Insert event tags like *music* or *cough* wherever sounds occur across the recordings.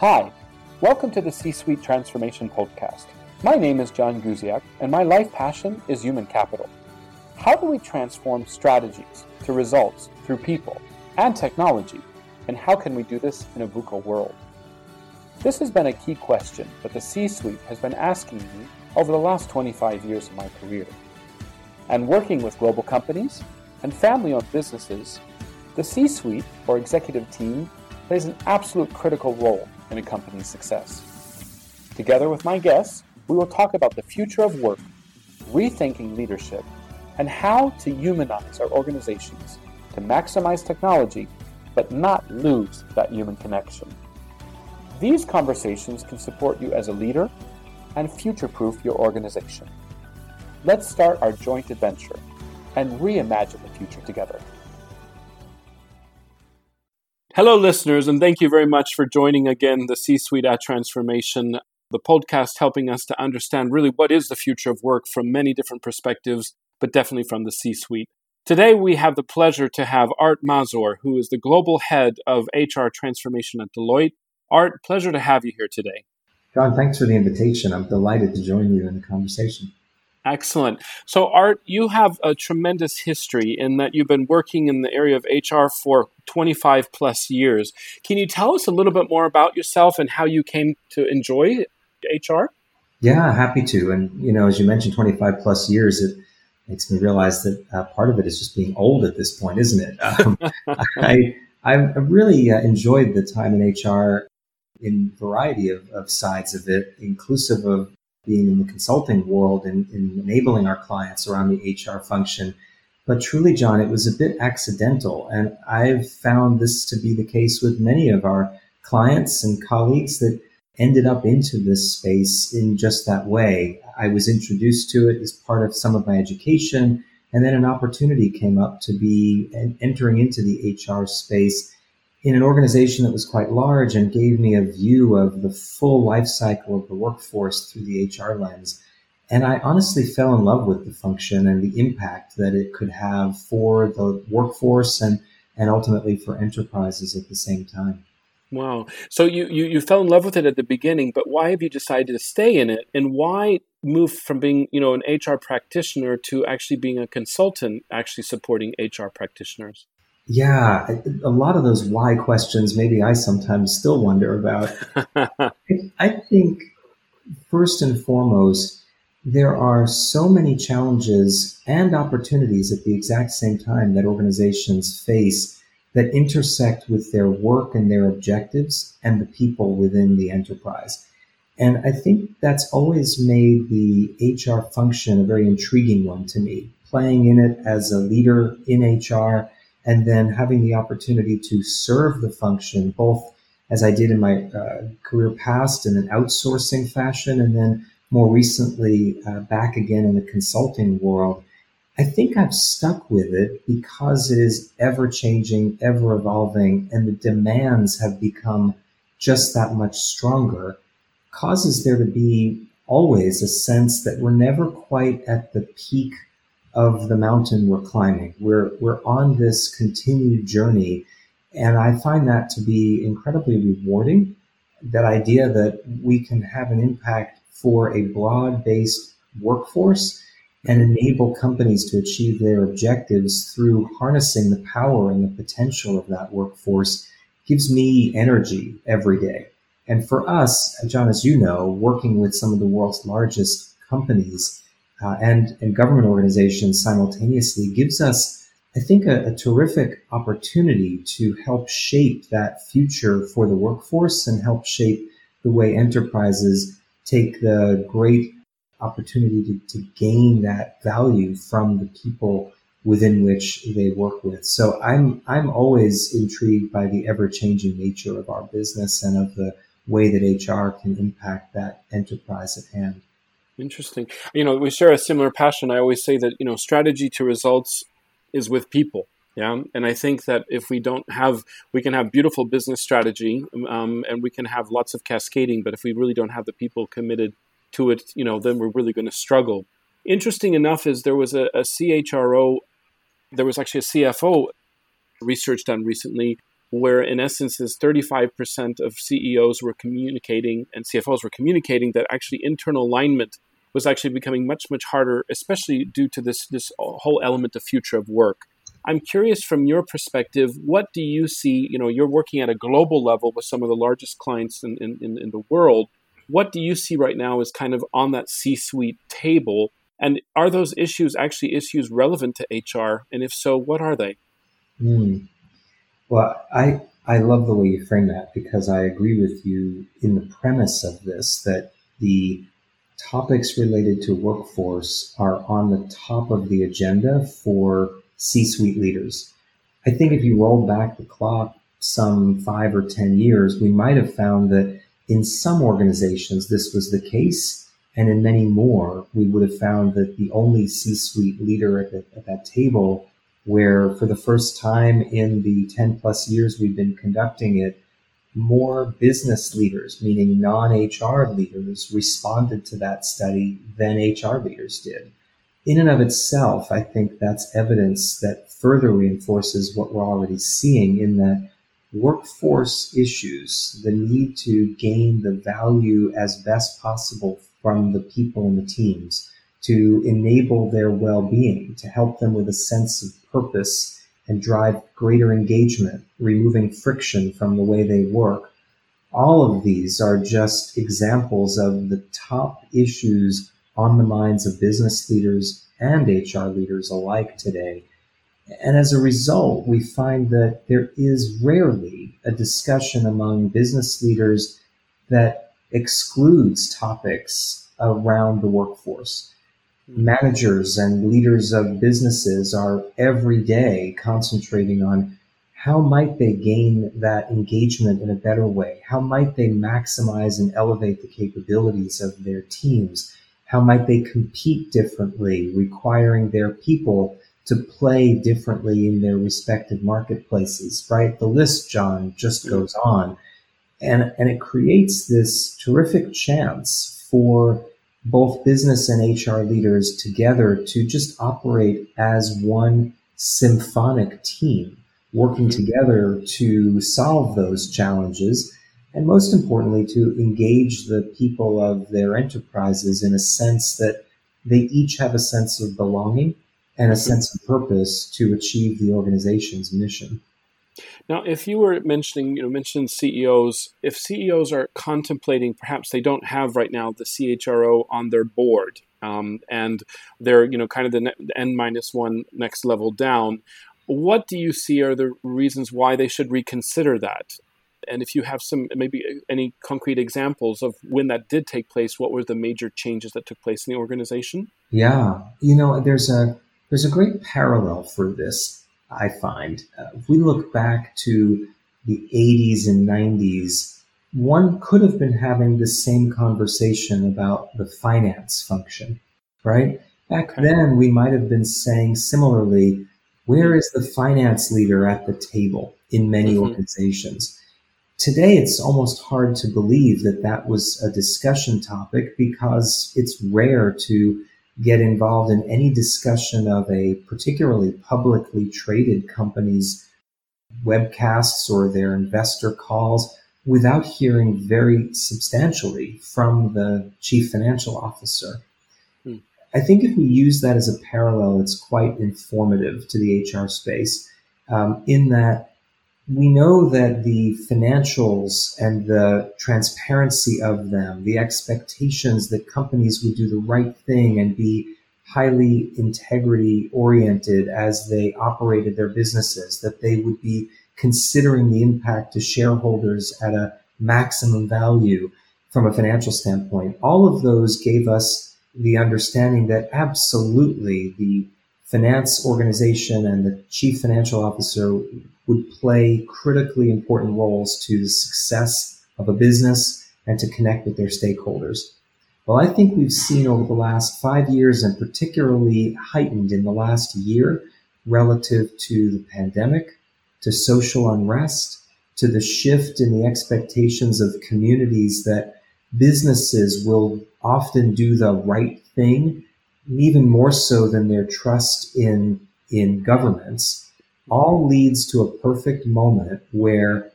Hi, welcome to the C Suite Transformation Podcast. My name is John Guziak, and my life passion is human capital. How do we transform strategies to results through people and technology, and how can we do this in a VUCA world? This has been a key question that the C Suite has been asking me over the last 25 years of my career. And working with global companies and family owned businesses, the C Suite or executive team plays an absolute critical role in a company's success. Together with my guests, we will talk about the future of work, rethinking leadership, and how to humanize our organizations to maximize technology but not lose that human connection. These conversations can support you as a leader and future proof your organization. Let's start our joint adventure and reimagine the future together. Hello, listeners, and thank you very much for joining again the C Suite at Transformation, the podcast helping us to understand really what is the future of work from many different perspectives, but definitely from the C Suite. Today, we have the pleasure to have Art Mazor, who is the global head of HR transformation at Deloitte. Art, pleasure to have you here today. John, thanks for the invitation. I'm delighted to join you in the conversation. Excellent. So, Art, you have a tremendous history in that you've been working in the area of HR for 25 plus years. Can you tell us a little bit more about yourself and how you came to enjoy HR? Yeah, happy to. And, you know, as you mentioned, 25 plus years, it makes me realize that uh, part of it is just being old at this point, isn't it? *laughs* Um, I, I really uh, enjoyed the time in HR in variety of, of sides of it, inclusive of being in the consulting world and, and enabling our clients around the HR function. But truly, John, it was a bit accidental. And I've found this to be the case with many of our clients and colleagues that ended up into this space in just that way. I was introduced to it as part of some of my education. And then an opportunity came up to be entering into the HR space in an organization that was quite large and gave me a view of the full life cycle of the workforce through the HR lens. And I honestly fell in love with the function and the impact that it could have for the workforce and, and ultimately for enterprises at the same time. Wow. So you, you, you fell in love with it at the beginning, but why have you decided to stay in it? And why move from being, you know, an HR practitioner to actually being a consultant, actually supporting HR practitioners? Yeah, a lot of those why questions, maybe I sometimes still wonder about. *laughs* I think first and foremost, there are so many challenges and opportunities at the exact same time that organizations face that intersect with their work and their objectives and the people within the enterprise. And I think that's always made the HR function a very intriguing one to me. Playing in it as a leader in HR, and then having the opportunity to serve the function both as I did in my uh, career past in an outsourcing fashion, and then more recently uh, back again in the consulting world. I think I've stuck with it because it is ever changing, ever evolving, and the demands have become just that much stronger, causes there to be always a sense that we're never quite at the peak of the mountain we're climbing. We're, we're on this continued journey. And I find that to be incredibly rewarding. That idea that we can have an impact for a broad based workforce and enable companies to achieve their objectives through harnessing the power and the potential of that workforce gives me energy every day. And for us, John, as you know, working with some of the world's largest companies, uh, and, and government organizations simultaneously gives us, I think, a, a terrific opportunity to help shape that future for the workforce and help shape the way enterprises take the great opportunity to, to gain that value from the people within which they work with. So I'm I'm always intrigued by the ever changing nature of our business and of the way that HR can impact that enterprise at hand. Interesting. You know, we share a similar passion. I always say that, you know, strategy to results is with people. Yeah. And I think that if we don't have, we can have beautiful business strategy um, and we can have lots of cascading, but if we really don't have the people committed to it, you know, then we're really going to struggle. Interesting enough is there was a, a CHRO, there was actually a CFO research done recently where in essence is 35% of CEOs were communicating and CFOs were communicating that actually internal alignment was actually becoming much much harder, especially due to this this whole element of future of work. I'm curious from your perspective, what do you see? You know, you're working at a global level with some of the largest clients in, in, in the world. What do you see right now is kind of on that C suite table? And are those issues actually issues relevant to HR? And if so, what are they? Mm. Well, I, I love the way you frame that because I agree with you in the premise of this that the topics related to workforce are on the top of the agenda for C suite leaders. I think if you roll back the clock some five or 10 years, we might have found that in some organizations this was the case. And in many more, we would have found that the only C suite leader at, the, at that table, where for the first time in the 10 plus years we've been conducting it, more business leaders, meaning non HR leaders, responded to that study than HR leaders did. In and of itself, I think that's evidence that further reinforces what we're already seeing in that workforce issues, the need to gain the value as best possible from the people and the teams, to enable their well being, to help them with a sense of purpose and drive greater engagement, removing friction from the way they work. All of these are just examples of the top issues on the minds of business leaders and HR leaders alike today. And as a result, we find that there is rarely a discussion among business leaders that excludes topics around the workforce managers and leaders of businesses are every day concentrating on how might they gain that engagement in a better way? How might they maximize and elevate the capabilities of their teams? How might they compete differently, requiring their people to play differently in their respective marketplaces, right? The list, John, just goes on. And, and it creates this terrific chance for both business and HR leaders together to just operate as one symphonic team, working mm-hmm. together to solve those challenges. And most importantly, to engage the people of their enterprises in a sense that they each have a sense of belonging and a mm-hmm. sense of purpose to achieve the organization's mission. Now, if you were mentioning, you know, mentioned CEOs, if CEOs are contemplating, perhaps they don't have right now the CHRO on their board, um, and they're, you know, kind of the, ne- N minus one next level down. What do you see are the reasons why they should reconsider that? And if you have some, maybe any concrete examples of when that did take place, what were the major changes that took place in the organization? Yeah, you know, there's a there's a great parallel for this I find. Uh, if we look back to the 80s and 90s, one could have been having the same conversation about the finance function, right? Back then, we might have been saying similarly, where is the finance leader at the table in many mm-hmm. organizations? Today, it's almost hard to believe that that was a discussion topic because it's rare to get involved in any discussion of a particularly publicly traded company's webcasts or their investor calls without hearing very substantially from the chief financial officer. Hmm. I think if we use that as a parallel, it's quite informative to the HR space um, in that we know that the financials and the transparency of them, the expectations that companies would do the right thing and be highly integrity oriented as they operated their businesses, that they would be considering the impact to shareholders at a maximum value from a financial standpoint. All of those gave us the understanding that absolutely the finance organization and the chief financial officer would play critically important roles to the success of a business and to connect with their stakeholders. Well, I think we've seen over the last five years, and particularly heightened in the last year, relative to the pandemic, to social unrest, to the shift in the expectations of communities that businesses will often do the right thing even more so than their trust in in governments. all leads to a perfect moment where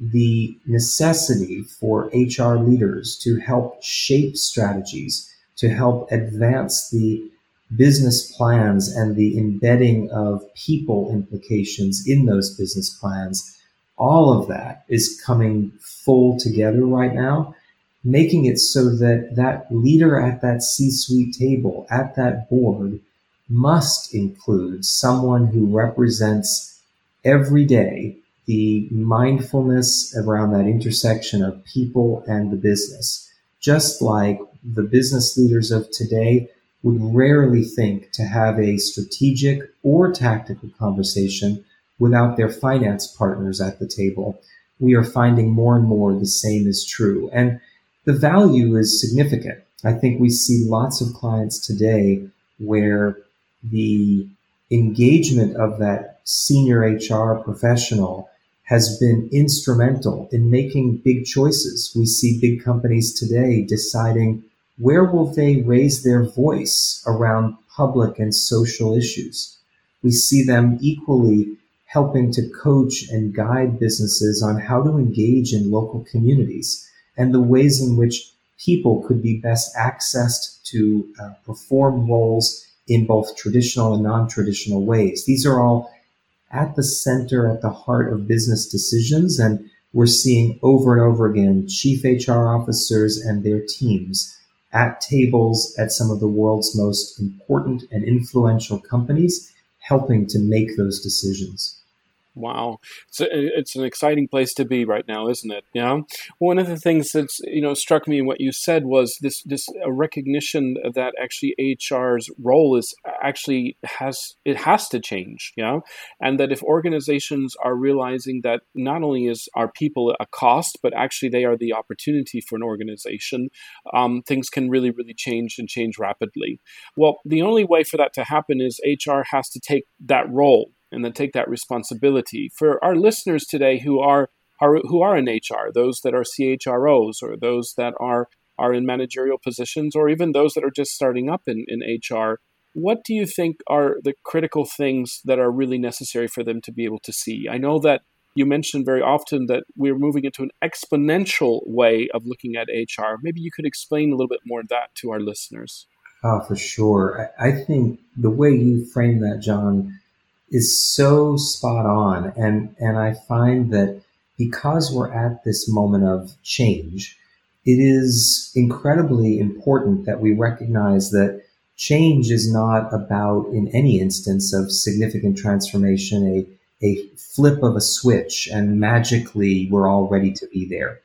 the necessity for HR leaders to help shape strategies, to help advance the business plans and the embedding of people implications in those business plans, all of that is coming full together right now, making it so that that leader at that C-suite table, at that board, must include someone who represents every day the mindfulness around that intersection of people and the business. Just like the business leaders of today would rarely think to have a strategic or tactical conversation without their finance partners at the table. We are finding more and more the same is true. And the value is significant. I think we see lots of clients today where the engagement of that senior HR professional has been instrumental in making big choices. We see big companies today deciding where will they raise their voice around public and social issues. We see them equally helping to coach and guide businesses on how to engage in local communities and the ways in which people could be best accessed to uh, perform roles in both traditional and non-traditional ways. These are all at the center, at the heart of business decisions. And we're seeing over and over again chief HR officers and their teams at tables at some of the world's most important and influential companies helping to make those decisions. Wow, it's, it's an exciting place to be right now, isn't it? Yeah. One of the things that's you know struck me in what you said was this this a recognition that actually HR's role is actually has it has to change. Yeah, and that if organizations are realizing that not only is our people a cost, but actually they are the opportunity for an organization, um, things can really really change and change rapidly. Well, the only way for that to happen is HR has to take that role and then take that responsibility. For our listeners today who are, are who are in HR, those that are CHROs or those that are are in managerial positions or even those that are just starting up in, in HR, what do you think are the critical things that are really necessary for them to be able to see? I know that you mentioned very often that we're moving into an exponential way of looking at HR. Maybe you could explain a little bit more of that to our listeners. Oh, for sure. I, I think the way you frame that, John, is so spot on. And, and I find that because we're at this moment of change, it is incredibly important that we recognize that change is not about, in any instance of significant transformation, a, a flip of a switch and magically we're all ready to be there.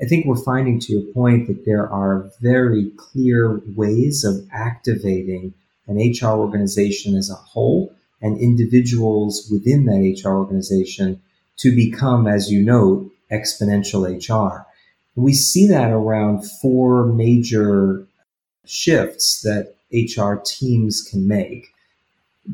I think we're finding to your point that there are very clear ways of activating an HR organization as a whole and individuals within that HR organization to become, as you know, exponential HR. We see that around four major shifts that HR teams can make.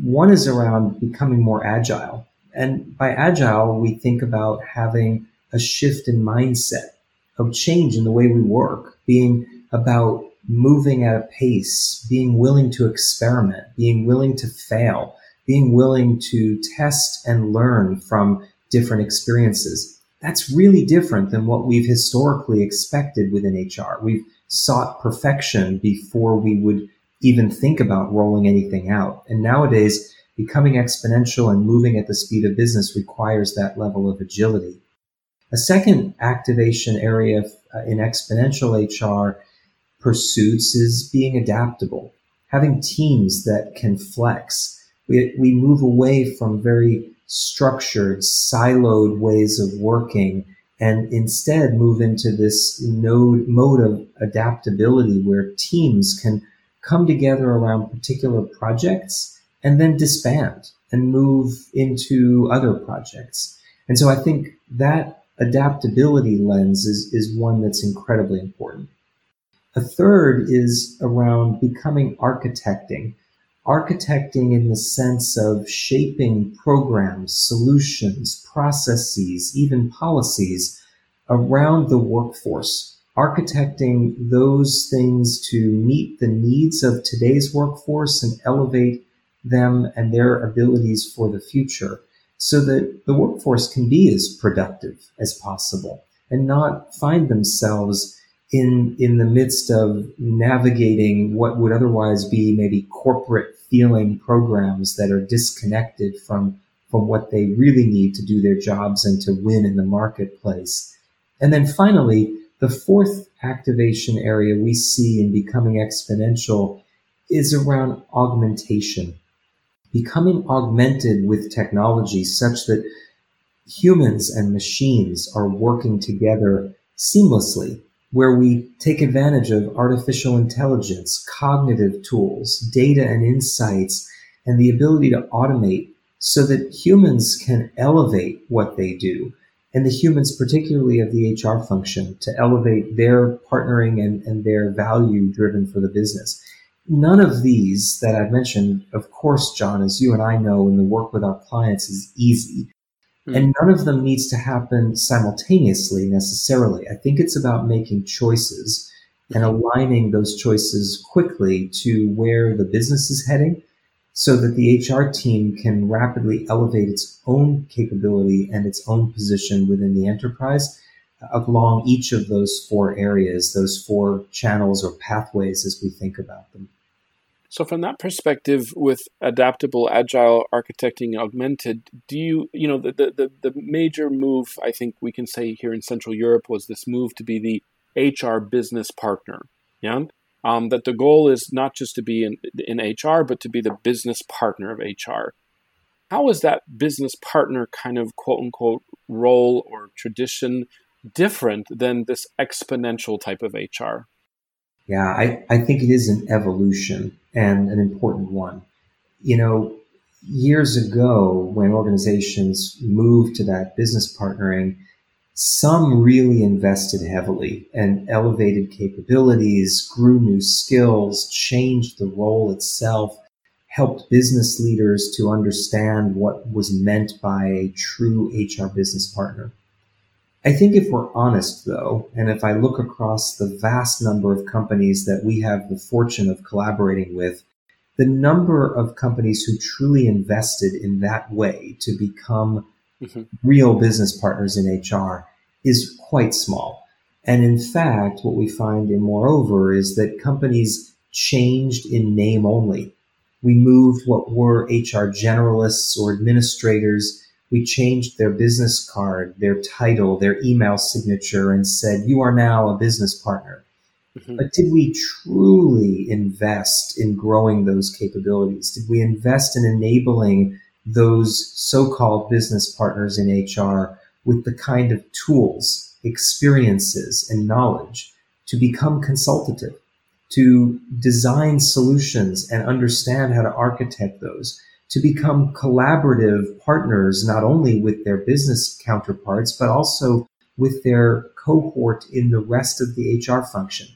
One is around becoming more agile. And by agile, we think about having a shift in mindset of change in the way we work, being about moving at a pace, being willing to experiment, being willing to fail, being willing to test and learn from different experiences. That's really different than what we've historically expected within HR. We've sought perfection before we would even think about rolling anything out. And nowadays, becoming exponential and moving at the speed of business requires that level of agility. A second activation area uh, in exponential HR pursuits is being adaptable, having teams that can flex, we, we move away from very structured, siloed ways of working and instead move into this node, mode of adaptability where teams can come together around particular projects and then disband and move into other projects. And so I think that adaptability lens is, is one that's incredibly important. A third is around becoming architecting architecting in the sense of shaping programs, solutions, processes, even policies around the workforce, architecting those things to meet the needs of today's workforce and elevate them and their abilities for the future so that the workforce can be as productive as possible and not find themselves in in the midst of navigating what would otherwise be maybe corporate feeling programs that are disconnected from from what they really need to do their jobs and to win in the marketplace. And then finally, the fourth activation area we see in becoming exponential is around augmentation. Becoming augmented with technology such that humans and machines are working together seamlessly where we take advantage of artificial intelligence, cognitive tools, data and insights, and the ability to automate so that humans can elevate what they do. And the humans, particularly of the HR function, to elevate their partnering and, and their value driven for the business. None of these that I've mentioned, of course, John, as you and I know in the work with our clients is easy. Mm. And none of them needs to happen simultaneously necessarily. I think it's about making choices and hmm. aligning those choices quickly to where the business is heading so that the HR team can rapidly elevate its own capability and its own position within the enterprise along each of those four areas, those four channels or pathways as we think about them. So, from that perspective, with adaptable, agile architecting augmented, do you, you know, the, the, the major move I think we can say here in Central Europe was this move to be the HR business partner. Yeah. Um, that the goal is not just to be in, in HR, but to be the business partner of HR. How is that business partner kind of quote unquote role or tradition different than this exponential type of HR? Yeah, I, I think it is an evolution and an important one. You know, years ago, when organizations moved to that business partnering, some really invested heavily and elevated capabilities, grew new skills, changed the role itself, helped business leaders to understand what was meant by a true HR business partner. I think if we're honest, though, and if I look across the vast number of companies that we have the fortune of collaborating with, the number of companies who truly invested in that way to become mm-hmm. real business partners in HR is quite small. And in fact, what we find in moreover is that companies changed in name only. We moved what were HR generalists or administrators we changed their business card, their title, their email signature, and said, You are now a business partner. Mm-hmm. But did we truly invest in growing those capabilities? Did we invest in enabling those so called business partners in HR with the kind of tools, experiences, and knowledge to become consultative, to design solutions and understand how to architect those? To become collaborative partners, not only with their business counterparts, but also with their cohort in the rest of the HR function.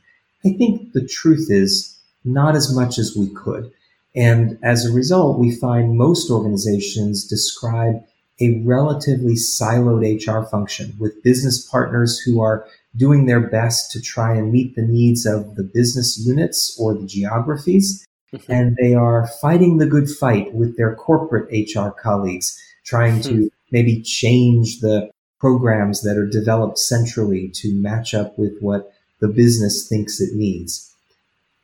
I think the truth is not as much as we could. And as a result, we find most organizations describe a relatively siloed HR function with business partners who are doing their best to try and meet the needs of the business units or the geographies Mm-hmm. And they are fighting the good fight with their corporate HR colleagues, trying to mm-hmm. maybe change the programs that are developed centrally to match up with what the business thinks it needs.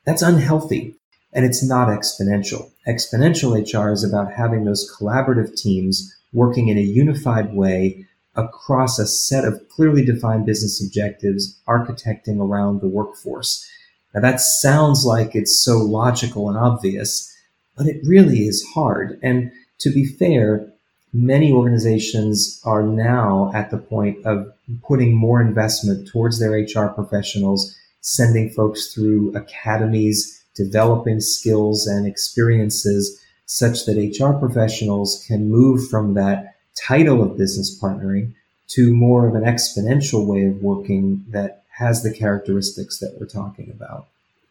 That's unhealthy and it's not exponential. Exponential HR is about having those collaborative teams working in a unified way across a set of clearly defined business objectives, architecting around the workforce. Now that sounds like it's so logical and obvious, but it really is hard. And to be fair, many organizations are now at the point of putting more investment towards their HR professionals, sending folks through academies, developing skills and experiences such that HR professionals can move from that title of business partnering to more of an exponential way of working that has the characteristics that we're talking about.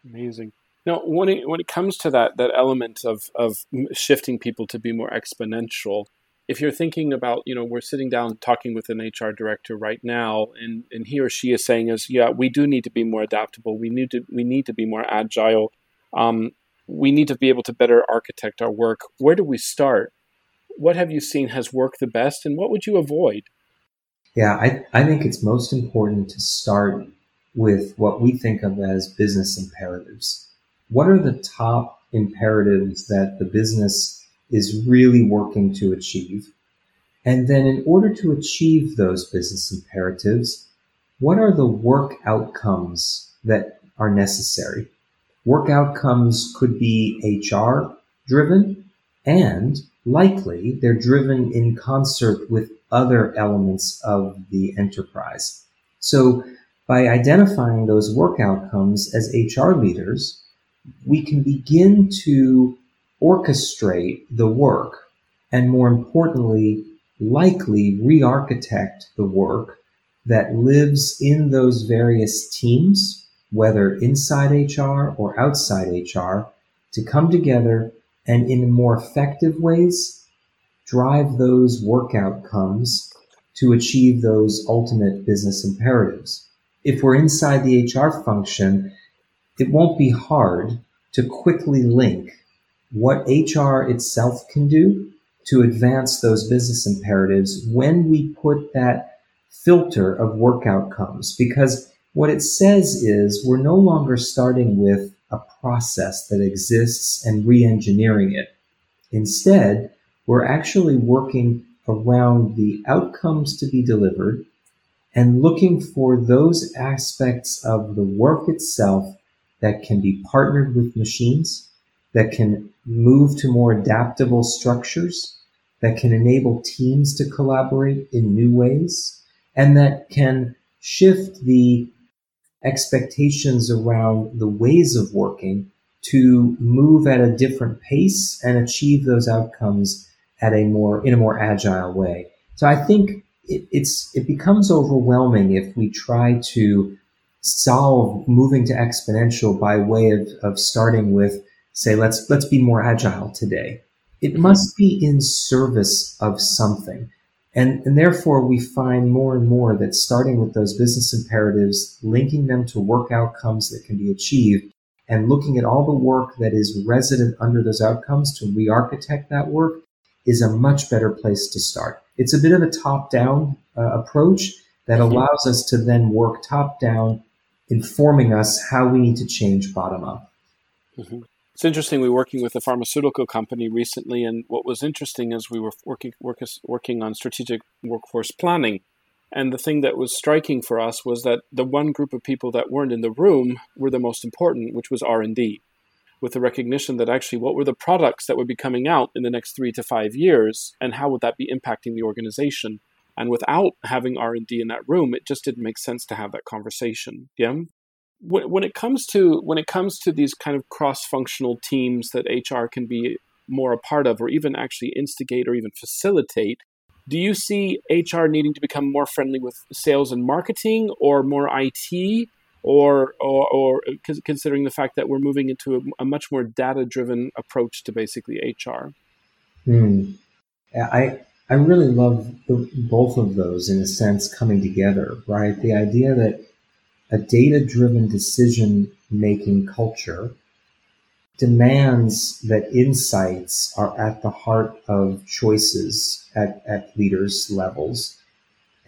Amazing. Now, when it, when it comes to that that element of of shifting people to be more exponential, if you're thinking about, you know, we're sitting down talking with an HR director right now, and and he or she is saying is, yeah, we do need to be more adaptable. We need to we need to be more agile. Um, we need to be able to better architect our work. Where do we start? What have you seen has worked the best, and what would you avoid? Yeah, I, I think it's most important to start with what we think of as business imperatives. What are the top imperatives that the business is really working to achieve? And then, in order to achieve those business imperatives, what are the work outcomes that are necessary? Work outcomes could be HR driven, and likely they're driven in concert with other elements of the enterprise. So, by identifying those work outcomes as HR leaders, we can begin to orchestrate the work and, more importantly, likely re architect the work that lives in those various teams, whether inside HR or outside HR, to come together and in more effective ways drive those work outcomes to achieve those ultimate business imperatives. If we're inside the HR function, it won't be hard to quickly link what HR itself can do to advance those business imperatives when we put that filter of work outcomes. Because what it says is we're no longer starting with a process that exists and re engineering it. Instead, we're actually working around the outcomes to be delivered and looking for those aspects of the work itself that can be partnered with machines, that can move to more adaptable structures, that can enable teams to collaborate in new ways, and that can shift the expectations around the ways of working to move at a different pace and achieve those outcomes at a more in a more agile way. So I think it, it's it becomes overwhelming if we try to solve moving to exponential by way of, of starting with say let's let's be more agile today it mm-hmm. must be in service of something. And, and therefore, we find more and more that starting with those business imperatives, linking them to work outcomes that can be achieved, and looking at all the work that is resident under those outcomes to re architect that work is a much better place to start. It's a bit of a top down uh, approach that allows us to then work top down, informing us how we need to change bottom up. Mm-hmm. It's interesting. We were working with a pharmaceutical company recently, and what was interesting is we were working work, working on strategic workforce planning. And the thing that was striking for us was that the one group of people that weren't in the room were the most important, which was R and D, with the recognition that actually what were the products that would be coming out in the next three to five years, and how would that be impacting the organization. And without having R and D in that room, it just didn't make sense to have that conversation. Yeah when it comes to when it comes to these kind of cross-functional teams that HR can be more a part of, or even actually instigate or even facilitate, do you see HR needing to become more friendly with sales and marketing, or more IT, or or, or considering the fact that we're moving into a, a much more data-driven approach to basically HR? Hmm. I I really love the, both of those in a sense coming together, right? The idea that a data driven decision making culture demands that insights are at the heart of choices at, at leaders' levels.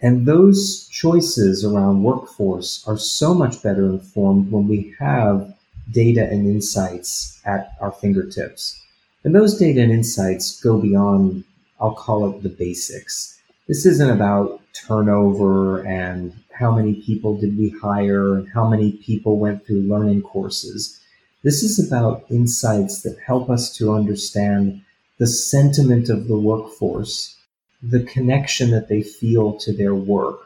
And those choices around workforce are so much better informed when we have data and insights at our fingertips. And those data and insights go beyond, I'll call it the basics. This isn't about turnover and how many people did we hire and how many people went through learning courses. This is about insights that help us to understand the sentiment of the workforce, the connection that they feel to their work,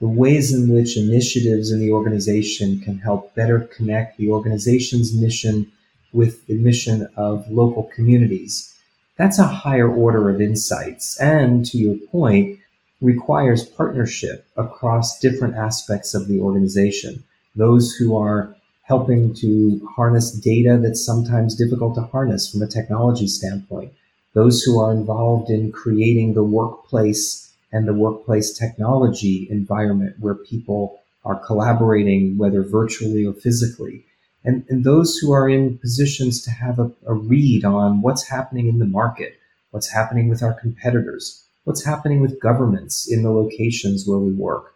the ways in which initiatives in the organization can help better connect the organization's mission with the mission of local communities. That's a higher order of insights. And to your point, requires partnership across different aspects of the organization. Those who are helping to harness data that's sometimes difficult to harness from a technology standpoint. Those who are involved in creating the workplace and the workplace technology environment where people are collaborating, whether virtually or physically. and, and those who are in positions to have a, a read on what's happening in the market, what's happening with our competitors, what's happening with governments in the locations where we work.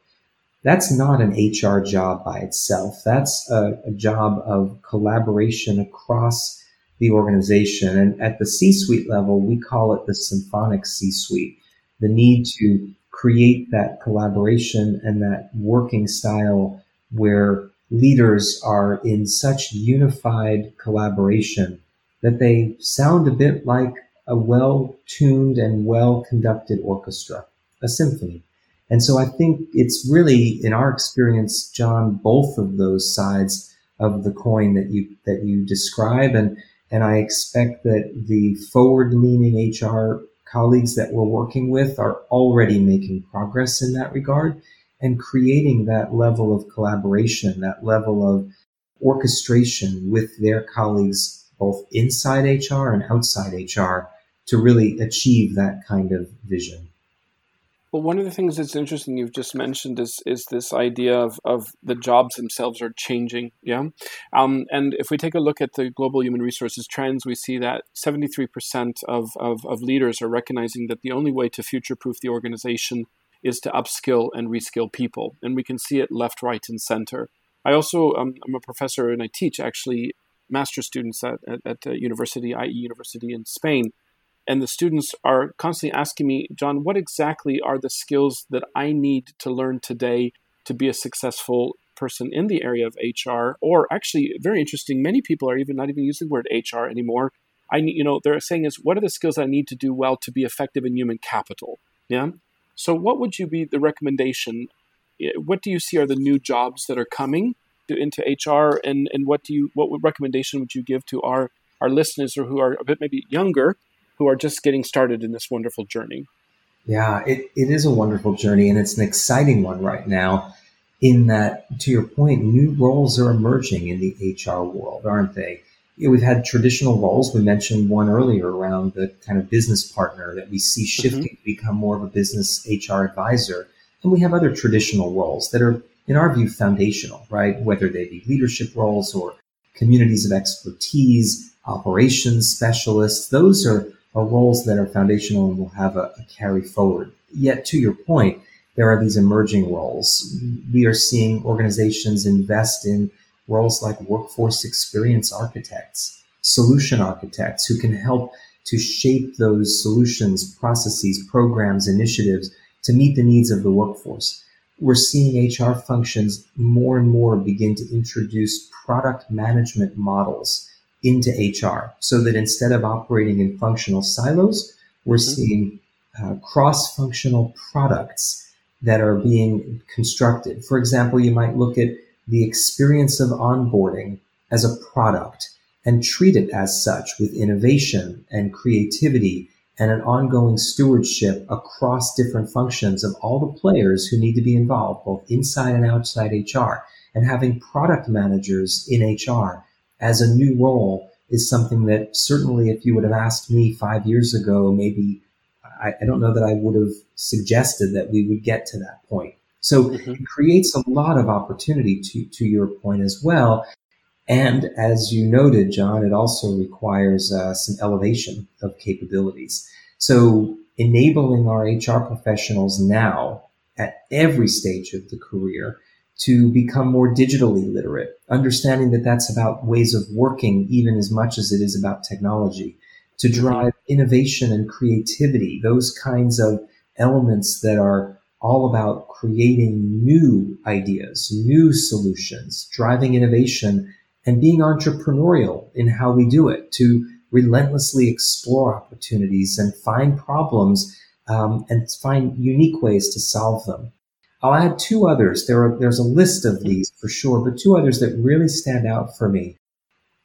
That's not an HR job by itself. That's a, a job of collaboration across the organization. And at the C suite level, we call it the symphonic C suite. The need to create that collaboration and that working style where leaders are in such unified collaboration that they sound a bit like a well tuned and well conducted orchestra, a symphony. And so I think it's really, in our experience, John, both of those sides of the coin that you that you describe, and and I expect that the forward leaning HR colleagues that we're working with are already making progress in that regard and creating that level of collaboration, that level of orchestration with their colleagues, both inside HR and outside HR, to really achieve that kind of vision. Well, one of the things that's interesting you've just mentioned is is this idea of, of the jobs themselves are changing. Yeah, um, and if we take a look at the global human resources trends, we see that seventy three percent of, of leaders are recognizing that the only way to future proof the organization is to upskill and reskill people, and we can see it left, right, and center. I also um, I'm a professor and I teach actually master students at at, at university, IE University in Spain and the students are constantly asking me, John, what exactly are the skills that I need to learn today to be a successful person in the area of HR? Or actually, very interesting, many people are even not even using the word HR anymore. I need, you know, they're saying is, what are the skills I need to do well to be effective in human capital? Yeah. So, what would you be the recommendation? What do you see are the new jobs that are coming to, into HR, and and what do you what recommendation would you give to our our listeners or who are a bit maybe younger who are just getting started in this wonderful journey. Yeah, it, it is a wonderful journey and it's an exciting one right now. In that, to your point, new roles are emerging in the HR world, aren't they? You know, we've had traditional roles. We mentioned one earlier around the kind of business partner that we see mm-hmm. shifting mm-hmm. to become more of a business HR advisor. And we have other traditional roles that are, in our view, foundational, right? Whether they be leadership roles or communities of expertise, operations specialists, those are are roles that are foundational and will have a, a carry forward. Yet, to your point, there are these emerging roles. We are seeing organizations invest in roles like workforce experience architects, solution architects who can help to shape those solutions, processes, programs, initiatives to meet the needs of the workforce. We're seeing HR functions more and more begin to introduce product management models into HR so that instead of operating in functional silos, we're mm-hmm. seeing uh, cross functional products that are being constructed. For example, you might look at the experience of onboarding as a product and treat it as such with innovation and creativity and an ongoing stewardship across different functions of all the players who need to be involved, both inside and outside HR, and having product managers in HR as a new role is something that certainly if you would have asked me five years ago, maybe I, I don't know that I would have suggested that we would get to that point. So mm-hmm. it creates a lot of opportunity to, to your point as well. And as you noted, John, it also requires uh, some elevation of capabilities. So enabling our HR professionals now at every stage of the career to become more digitally literate, understanding that that's about ways of working even as much as it is about technology, to drive innovation and creativity, those kinds of elements that are all about creating new ideas, new solutions, driving innovation, and being entrepreneurial in how we do it, to relentlessly explore opportunities and find problems um, and find unique ways to solve them. I'll add two others. There are, there's a list of these for sure, but two others that really stand out for me.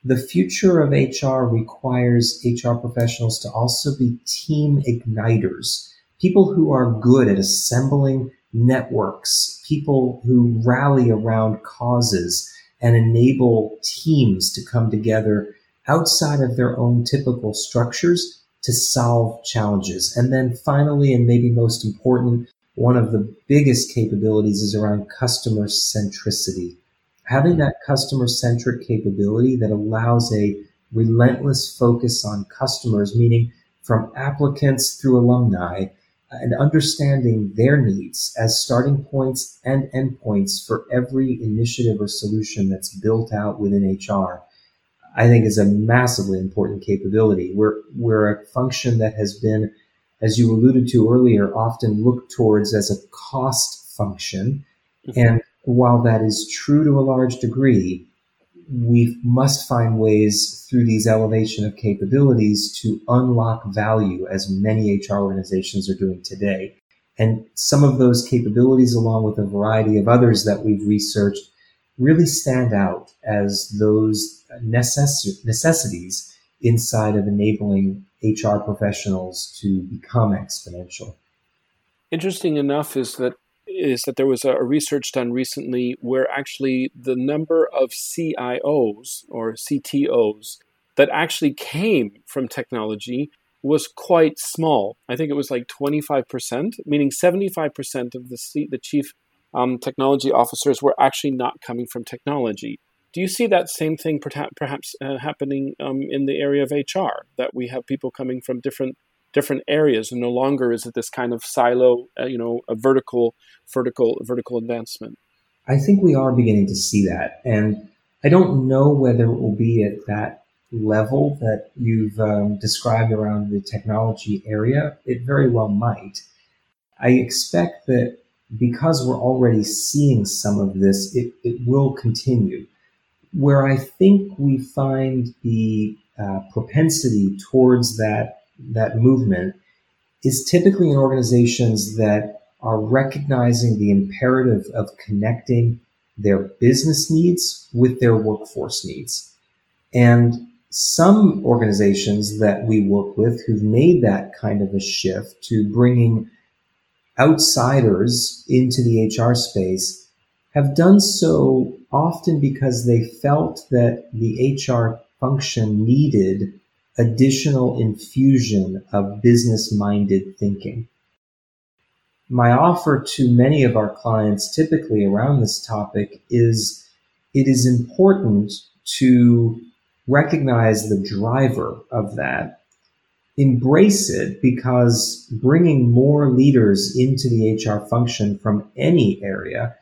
The future of HR requires HR professionals to also be team igniters, people who are good at assembling networks, people who rally around causes and enable teams to come together outside of their own typical structures to solve challenges. And then finally, and maybe most important, one of the biggest capabilities is around customer centricity. Having that customer centric capability that allows a relentless focus on customers, meaning from applicants through alumni, and understanding their needs as starting points and endpoints for every initiative or solution that's built out within HR, I think is a massively important capability. We're, we're a function that has been, as you alluded to earlier, often looked towards as a cost function. Mm-hmm. And while that is true to a large degree, we must find ways through these elevation of capabilities to unlock value as many HR organizations are doing today. And some of those capabilities, along with a variety of others that we've researched, really stand out as those necess- necessities inside of enabling HR professionals to become exponential. Interesting enough is that is that there was a, research done recently where actually the number of CIOs or CTOs that actually came from technology was quite small. I think it was like 25%, meaning 75% of the, C, the chief um, technology officers were actually not coming from technology. Do you see that same thing perhaps uh, happening um, in the area of HR, that we have people coming from different different areas and no longer is it this kind of silo uh, you know a vertical vertical vertical advancement? I think we are beginning to see that and i don't know whether it will be at that level that you've um, described around the technology area. It very well might. I expect that because we're already seeing some of this it, it will continue where i think we find the uh, propensity towards that that movement is typically in organizations that are recognizing the imperative of connecting their business needs with their workforce needs. And some organizations that we work with who've made that kind of a shift to bringing outsiders into the HR space have done so often because they felt that the HR function needed additional infusion of business minded thinking. My offer to many of our clients typically around this topic is it is important to recognize the driver of that, embrace it because bringing more leaders into the HR function from any area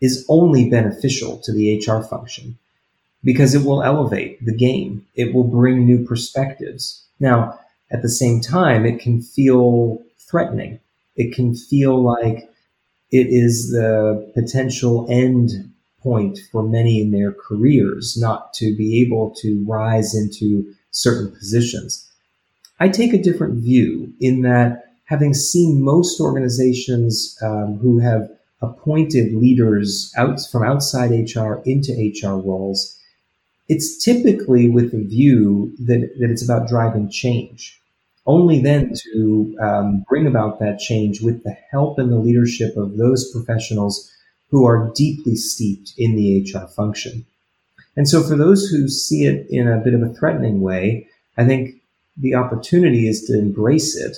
is only beneficial to the HR function because it will elevate the game. It will bring new perspectives. Now, at the same time, it can feel threatening. It can feel like it is the potential end point for many in their careers not to be able to rise into certain positions. I take a different view in that having seen most organizations um, who have appointed leaders out from outside HR into HR roles, it's typically with the view that, that it's about driving change. Only then to um, bring about that change with the help and the leadership of those professionals who are deeply steeped in the HR function. And so for those who see it in a bit of a threatening way, I think the opportunity is to embrace it,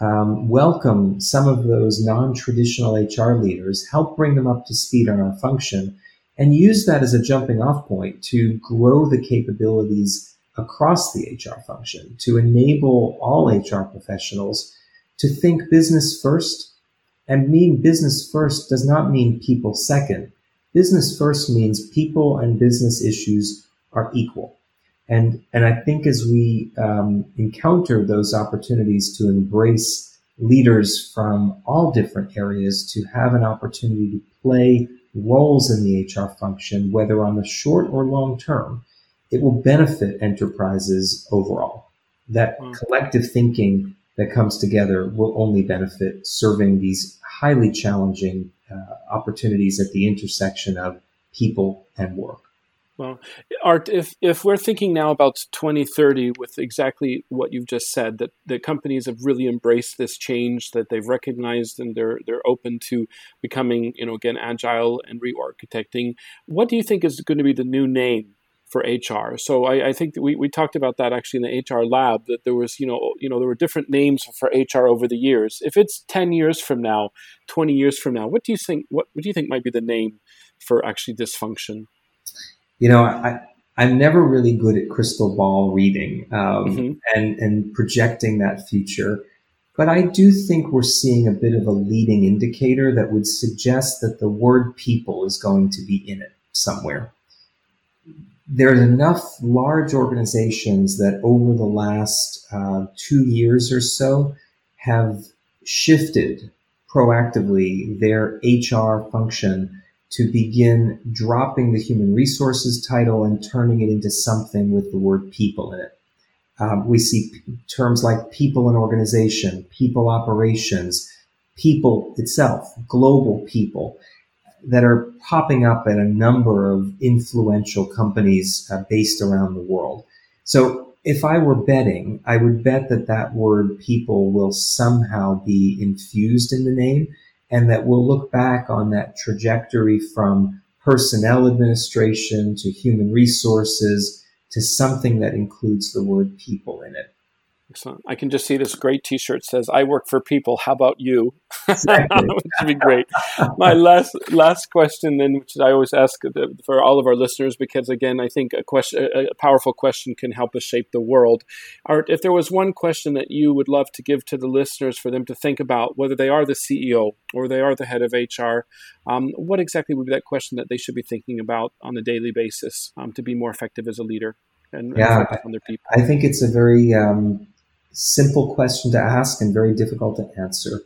um, welcome some of those non-traditional HR leaders, help bring them up to speed on our function, and use that as a jumping off point to grow the capabilities across the HR function, to enable all HR professionals to think business first. And mean business first does not mean people second. Business first means people and business issues are equal. And, and I think as we um, encounter those opportunities to embrace leaders from all different areas to have an opportunity to play roles in the HR function, whether on the short or long term, it will benefit enterprises overall. That mm. collective thinking that comes together will only benefit serving these highly challenging uh, opportunities at the intersection of people and work. Well, Art, if, if we're thinking now about 2030 with exactly what you've just said, that, that companies have really embraced this change, that they've recognized and they're, they're open to becoming, you know, again, agile and re-architecting, what do you think is going to be the new name for HR? So I, I think we, we talked about that actually in the HR lab, that there was, you know, you know, there were different names for HR over the years. If it's 10 years from now, 20 years from now, what do you think, what, what do you think might be the name for actually this function? You know, I, I'm never really good at crystal ball reading um, mm-hmm. and, and projecting that future. But I do think we're seeing a bit of a leading indicator that would suggest that the word people is going to be in it somewhere. There's enough large organizations that over the last uh, two years or so have shifted proactively their HR function to begin dropping the human resources title and turning it into something with the word people in it. Um, we see p- terms like people and organization, people operations, people itself, global people that are popping up at a number of influential companies uh, based around the world. So if I were betting, I would bet that that word people will somehow be infused in the name and that we'll look back on that trajectory from personnel administration to human resources to something that includes the word people in it. Excellent. I can just see this great T-shirt says "I work for people. How about you?" *laughs* Exactly. *laughs* which would be great. My last last question, then, which I always ask for all of our listeners, because again, I think a question, a powerful question, can help us shape the world. Art, if there was one question that you would love to give to the listeners for them to think about, whether they are the CEO or they are the head of HR, um, what exactly would be that question that they should be thinking about on a daily basis um, to be more effective as a leader? And yeah, people. I think it's a very um, simple question to ask and very difficult to answer.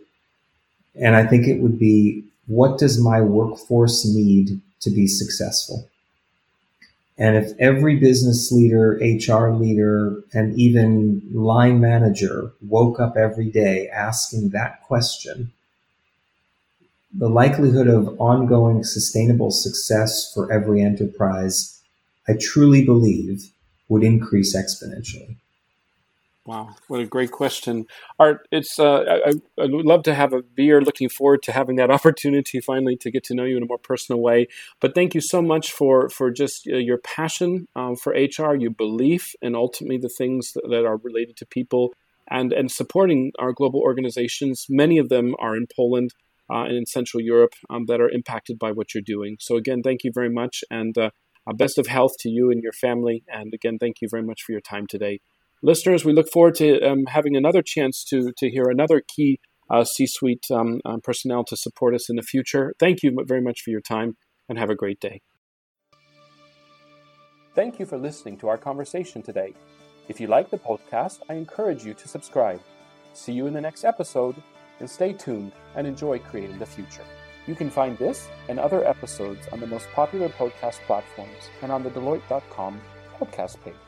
And I think it would be, what does my workforce need to be successful? And if every business leader, HR leader, and even line manager woke up every day asking that question, the likelihood of ongoing sustainable success for every enterprise, I truly believe, would increase exponentially. Wow, what a great question, Art. It's uh, I, I would love to have a beer. Looking forward to having that *laughs* opportunity finally to get to know you in a more personal way. But thank you so much for for just uh, your passion um, for HR, your belief, and ultimately the things that, that are related to people, and and supporting our global organizations. Many of them are in Poland uh, and in Central Europe um, that are impacted by what you're doing. So again, thank you very much, and uh, best of health to you and your family. And again, thank you very much for your time today listeners, we look forward to um, having another chance to, to hear another key uh, C suite um, um, personnel to support us in the future. Thank you very much for your time and have a great day. Thank you for listening to our conversation today. If you like the podcast, I encourage you to subscribe. See you in the next episode and stay tuned and enjoy creating the future. You can find this and other episodes on the most popular podcast platforms and on the Deloitte.com podcast page.